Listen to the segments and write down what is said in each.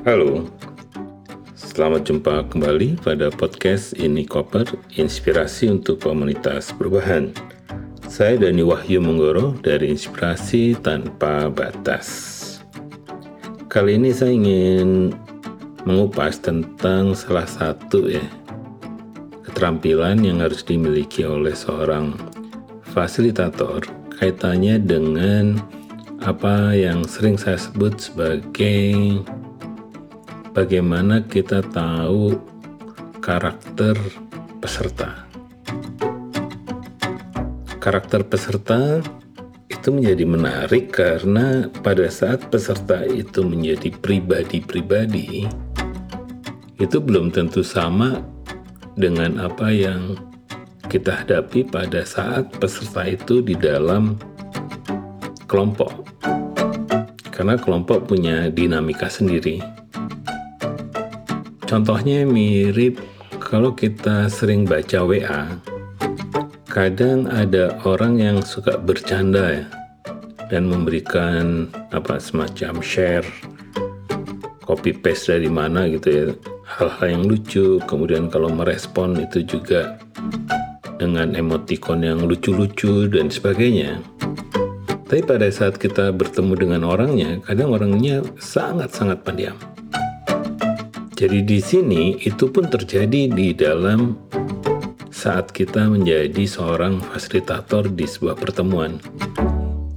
Halo, selamat jumpa kembali pada podcast Ini Koper, inspirasi untuk komunitas perubahan. Saya Dani Wahyu Menggoro dari Inspirasi Tanpa Batas. Kali ini saya ingin mengupas tentang salah satu ya keterampilan yang harus dimiliki oleh seorang fasilitator kaitannya dengan apa yang sering saya sebut sebagai bagaimana kita tahu karakter peserta. Karakter peserta itu menjadi menarik karena pada saat peserta itu menjadi pribadi-pribadi, itu belum tentu sama dengan apa yang kita hadapi pada saat peserta itu di dalam kelompok. Karena kelompok punya dinamika sendiri Contohnya mirip kalau kita sering baca WA, kadang ada orang yang suka bercanda ya dan memberikan apa semacam share copy paste dari mana gitu ya. Hal-hal yang lucu kemudian kalau merespon itu juga dengan emoticon yang lucu-lucu dan sebagainya. Tapi pada saat kita bertemu dengan orangnya kadang orangnya sangat-sangat pendiam jadi di sini itu pun terjadi di dalam saat kita menjadi seorang fasilitator di sebuah pertemuan.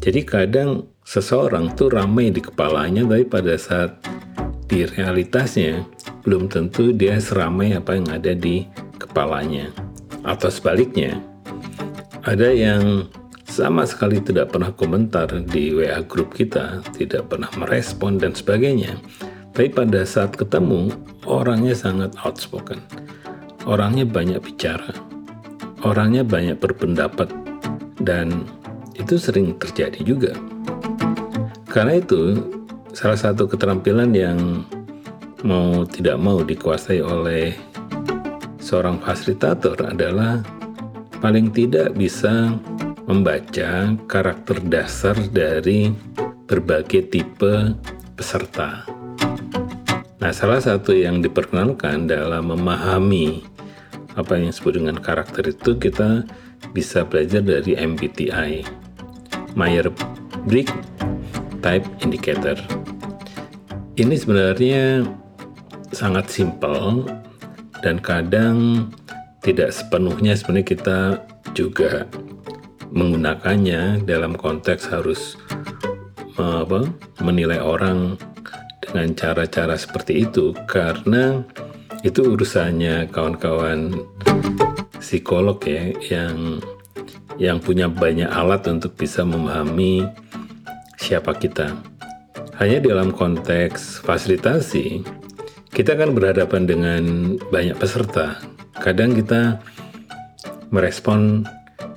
Jadi kadang seseorang tuh ramai di kepalanya tapi pada saat di realitasnya belum tentu dia seramai apa yang ada di kepalanya. Atau sebaliknya, ada yang sama sekali tidak pernah komentar di WA grup kita, tidak pernah merespon dan sebagainya. Tapi pada saat ketemu, orangnya sangat outspoken. Orangnya banyak bicara. Orangnya banyak berpendapat. Dan itu sering terjadi juga. Karena itu, salah satu keterampilan yang mau tidak mau dikuasai oleh seorang fasilitator adalah paling tidak bisa membaca karakter dasar dari berbagai tipe peserta. Nah, salah satu yang diperkenalkan dalam memahami apa yang disebut dengan karakter itu kita bisa belajar dari MBTI, Meyer-Briggs Type Indicator. Ini sebenarnya sangat simpel dan kadang tidak sepenuhnya sebenarnya kita juga menggunakannya dalam konteks harus apa, menilai orang dengan cara-cara seperti itu karena itu urusannya kawan-kawan psikolog ya yang yang punya banyak alat untuk bisa memahami siapa kita. Hanya dalam konteks fasilitasi, kita kan berhadapan dengan banyak peserta. Kadang kita merespon,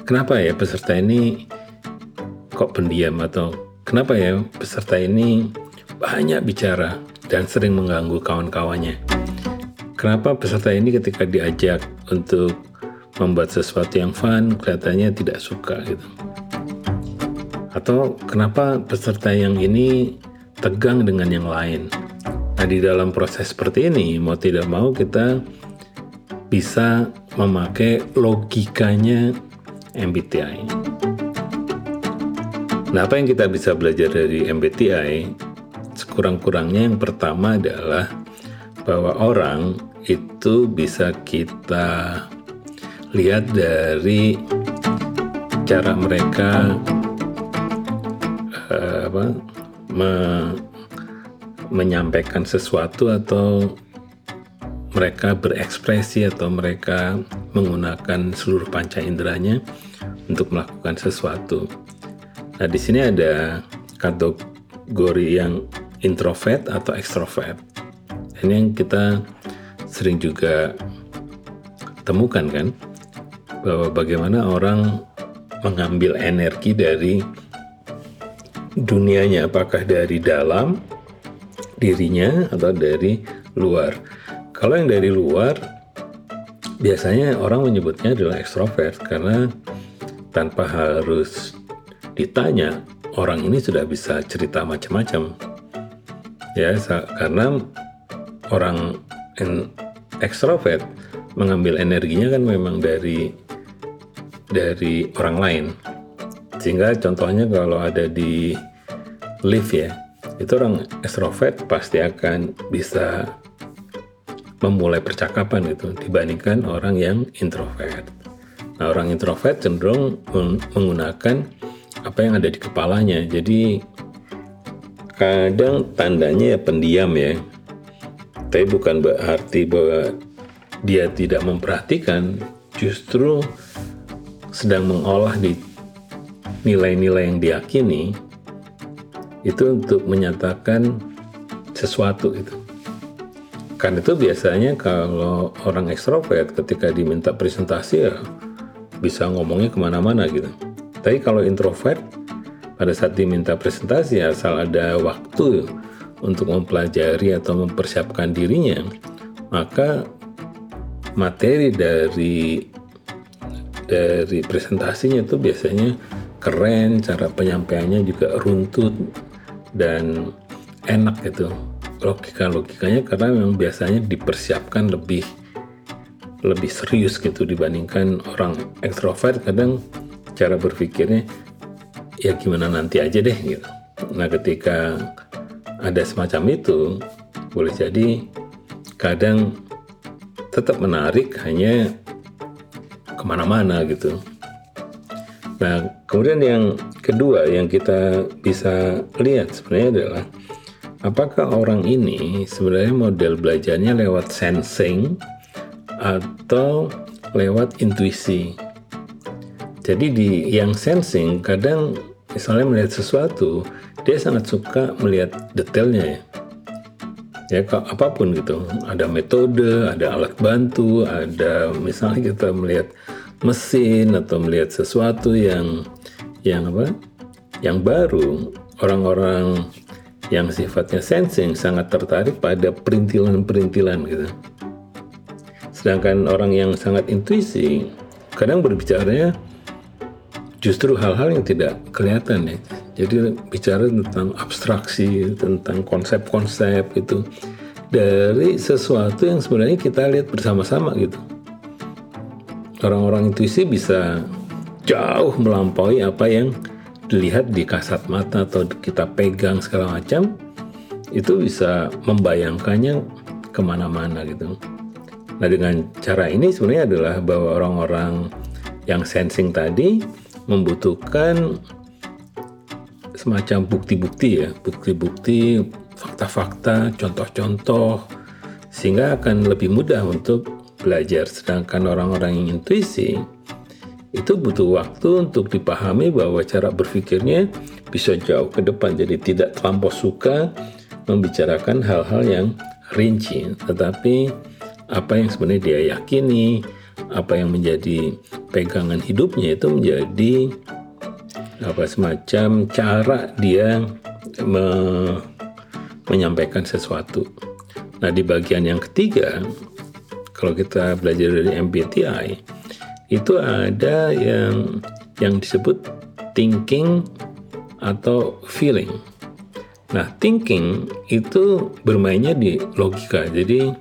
kenapa ya peserta ini kok pendiam atau kenapa ya peserta ini banyak bicara dan sering mengganggu kawan-kawannya. Kenapa peserta ini ketika diajak untuk membuat sesuatu yang fun kelihatannya tidak suka gitu. Atau kenapa peserta yang ini tegang dengan yang lain. Nah di dalam proses seperti ini mau tidak mau kita bisa memakai logikanya MBTI. Nah apa yang kita bisa belajar dari MBTI sekurang-kurangnya yang pertama adalah bahwa orang itu bisa kita lihat dari cara mereka uh, apa, me, menyampaikan sesuatu atau mereka berekspresi atau mereka menggunakan seluruh panca inderanya untuk melakukan sesuatu. Nah, di sini ada kategori yang introvert atau ekstrovert. Ini yang kita sering juga temukan kan, bahwa bagaimana orang mengambil energi dari dunianya, apakah dari dalam dirinya atau dari luar. Kalau yang dari luar, biasanya orang menyebutnya adalah ekstrovert karena tanpa harus ditanya, orang ini sudah bisa cerita macam-macam ya karena orang ekstrovert mengambil energinya kan memang dari dari orang lain. Sehingga contohnya kalau ada di lift ya, itu orang ekstrovert pasti akan bisa memulai percakapan gitu dibandingkan orang yang introvert. Nah, orang introvert cenderung menggunakan apa yang ada di kepalanya. Jadi kadang tandanya ya pendiam ya. Tapi bukan berarti bahwa dia tidak memperhatikan, justru sedang mengolah di nilai-nilai yang diyakini itu untuk menyatakan sesuatu itu. Karena itu biasanya kalau orang ekstrovert ketika diminta presentasi ya bisa ngomongnya ke mana-mana gitu. Tapi kalau introvert pada saat diminta presentasi asal ada waktu untuk mempelajari atau mempersiapkan dirinya, maka materi dari dari presentasinya itu biasanya keren, cara penyampaiannya juga runtut dan enak gitu. Logika-logikanya karena memang biasanya dipersiapkan lebih lebih serius gitu dibandingkan orang ekstrovert kadang cara berpikirnya ya gimana nanti aja deh gitu. Nah ketika ada semacam itu boleh jadi kadang tetap menarik hanya ke mana-mana gitu. Nah, kemudian yang kedua yang kita bisa lihat sebenarnya adalah apakah orang ini sebenarnya model belajarnya lewat sensing atau lewat intuisi. Jadi di yang sensing kadang misalnya melihat sesuatu, dia sangat suka melihat detailnya ya. Ya apa pun gitu, ada metode, ada alat bantu, ada misalnya kita melihat mesin atau melihat sesuatu yang yang apa? Yang baru. Orang-orang yang sifatnya sensing sangat tertarik pada perintilan-perintilan gitu. Sedangkan orang yang sangat intuisi kadang berbicaranya justru hal-hal yang tidak kelihatan ya jadi bicara tentang abstraksi tentang konsep-konsep itu dari sesuatu yang sebenarnya kita lihat bersama-sama gitu orang-orang intuisi bisa jauh melampaui apa yang dilihat di kasat mata atau kita pegang segala macam itu bisa membayangkannya ke mana-mana gitu. Nah dengan cara ini sebenarnya adalah bahwa orang-orang yang sensing tadi membutuhkan semacam bukti-bukti ya, bukti-bukti, fakta-fakta, contoh-contoh, sehingga akan lebih mudah untuk belajar. Sedangkan orang-orang yang intuisi itu butuh waktu untuk dipahami bahwa cara berpikirnya bisa jauh ke depan. Jadi tidak terlampau suka membicarakan hal-hal yang rinci, tetapi apa yang sebenarnya dia yakini, apa yang menjadi pegangan hidupnya itu menjadi apa semacam cara dia me menyampaikan sesuatu. Nah, di bagian yang ketiga, kalau kita belajar dari MBTI itu ada yang yang disebut thinking atau feeling. Nah, thinking itu bermainnya di logika. Jadi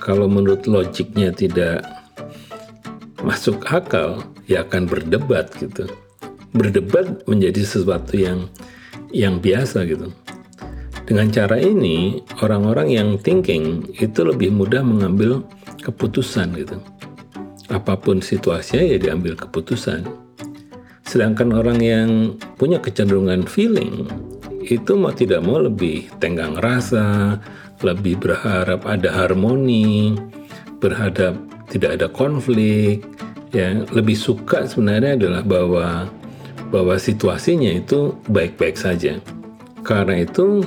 kalau menurut logiknya tidak masuk akal, ya akan berdebat gitu. Berdebat menjadi sesuatu yang yang biasa gitu. Dengan cara ini, orang-orang yang thinking itu lebih mudah mengambil keputusan gitu. Apa pun situasinya ya diambil keputusan. Sedangkan orang yang punya kecenderungan feeling itu mau tidak mau lebih tenggang rasa, lebih berharap ada harmoni, berhadap tidak ada konflik, ya lebih suka sebenarnya adalah bahwa bahwa situasinya itu baik-baik saja. Karena itu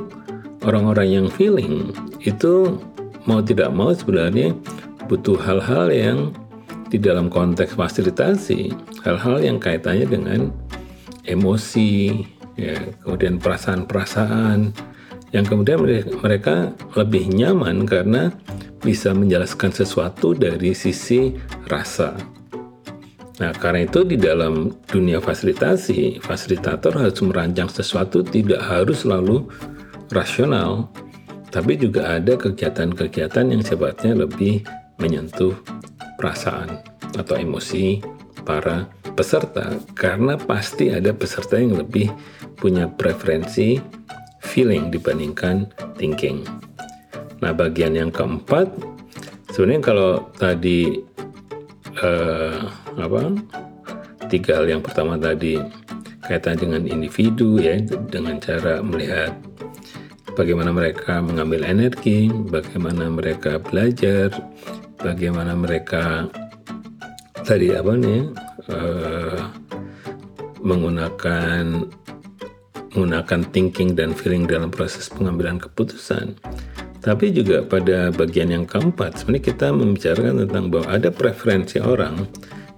orang-orang yang feeling itu mau tidak mau sebenarnya butuh hal-hal yang di dalam konteks fasilitasi, hal-hal yang kaitannya dengan emosi, ya, kemudian perasaan-perasaan, yang kemudian mereka lebih nyaman karena bisa menjelaskan sesuatu dari sisi rasa. Nah, karena itu di dalam dunia fasilitasi, fasilitator harus merancang sesuatu tidak harus selalu rasional, tapi juga ada kegiatan-kegiatan yang sifatnya lebih menyentuh perasaan atau emosi para peserta karena pasti ada peserta yang lebih punya preferensi feeling dibandingkan thinking. Nah, bagian yang keempat sebenarnya kalau tadi eh, apa tiga hal yang pertama tadi kaitan dengan individu ya dengan cara melihat bagaimana mereka mengambil energi, bagaimana mereka belajar, bagaimana mereka tadi apa nih uh, menggunakan menggunakan thinking dan feeling dalam proses pengambilan keputusan. Tapi juga pada bagian yang keempat, sebenarnya kita membicarakan tentang bahwa ada preferensi orang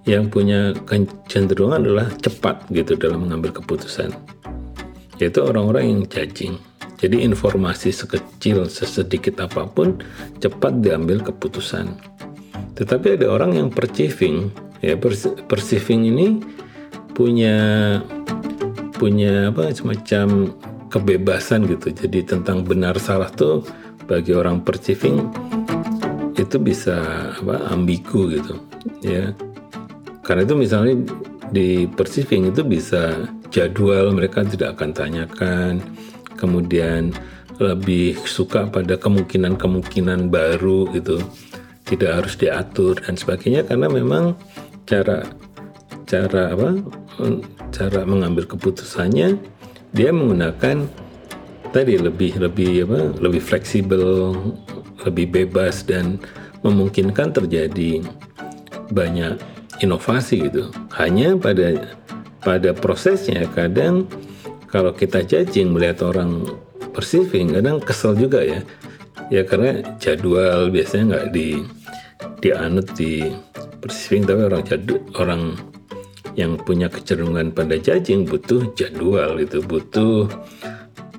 yang punya kecenderungan adalah cepat gitu dalam mengambil keputusan. Yaitu orang-orang yang judging. Jadi informasi sekecil, sesedikit apa pun cepat diambil keputusan. Tetapi ada orang yang perceiving, ya perceiving ini punya punya apa semacam kebebasan gitu. Jadi tentang benar salah tuh bagi orang perceiving itu bisa apa ambigu gitu, ya. Karena itu misalnya di perceiving itu bisa jadwal mereka tidak akan tanyakan kemudian lebih suka pada kemungkinan-kemungkinan baru gitu tidak harus diatur dan sebagainya karena memang cara cara apa cara mengambil keputusannya dia menggunakan tadi lebih lebih apa lebih fleksibel lebih bebas dan memungkinkan terjadi banyak inovasi gitu. Hanya pada pada prosesnya kadang kalau kita judging melihat orang perceiving kadang kesel juga ya. Ya karena jadwal biasanya nggak di dianut di perceiving tapi orang jadwal orang yang punya kecenderungan pada judging butuh jadwal itu butuh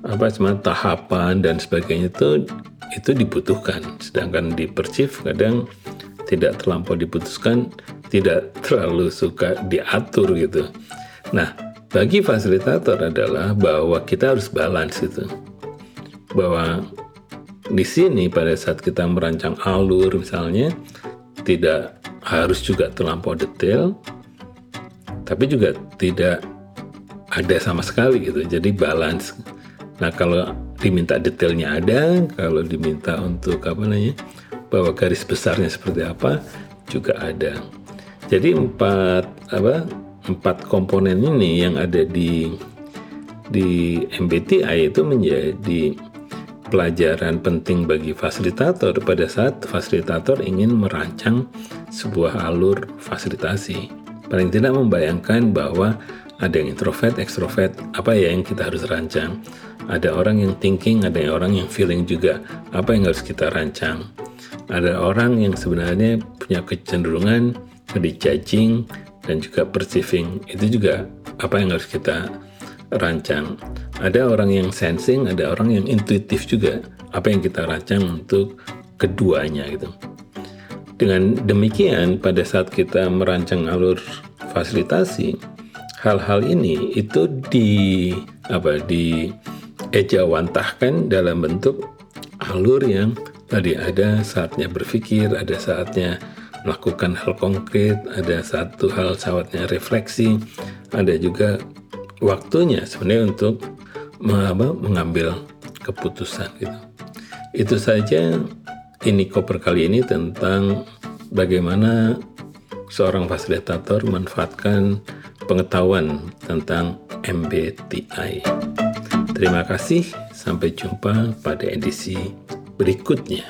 apa semua tahapan dan sebagainya itu itu dibutuhkan sedangkan di perceive kadang tidak terlampau diputuskan tidak terlalu suka diatur gitu nah bagi fasilitator adalah bahwa kita harus balance itu. Bahwa di sini pada saat kita merancang alur misalnya tidak harus juga terlampau detail tapi juga tidak ada sama sekali gitu. Jadi balance. Nah, kalau diminta detailnya ada, kalau diminta untuk apa namanya? bahwa garis besarnya seperti apa juga ada. Jadi empat apa empat komponen ini yang ada di di MBTI itu menjadi pelajaran penting bagi fasilitator pada saat fasilitator ingin merancang sebuah alur fasilitasi. Paling tidak membayangkan bahwa ada yang introvert, ekstrovert, apa ya yang kita harus rancang. Ada orang yang thinking, ada orang yang feeling juga. Apa yang harus kita rancang? Ada orang yang sebenarnya punya kecenderungan di judging, dan juga perceiving itu juga apa yang harus kita rancang. Ada orang yang sensing, ada orang yang intuitif juga. Apa yang kita rancang untuk keduanya gitu. Dengan demikian pada saat kita merancang alur fasilitasi, hal-hal ini itu di apa di ejawantahkan dalam bentuk alur yang tadi ada saatnya berpikir, ada saatnya melakukan hal konkret, ada satu hal sahabatnya refleksi, ada juga waktunya sebenarnya untuk mengambil keputusan gitu. Itu saja ini koper kali ini tentang bagaimana seorang fasilitator memanfaatkan pengetahuan tentang MBTI. Terima kasih, sampai jumpa pada edisi berikutnya.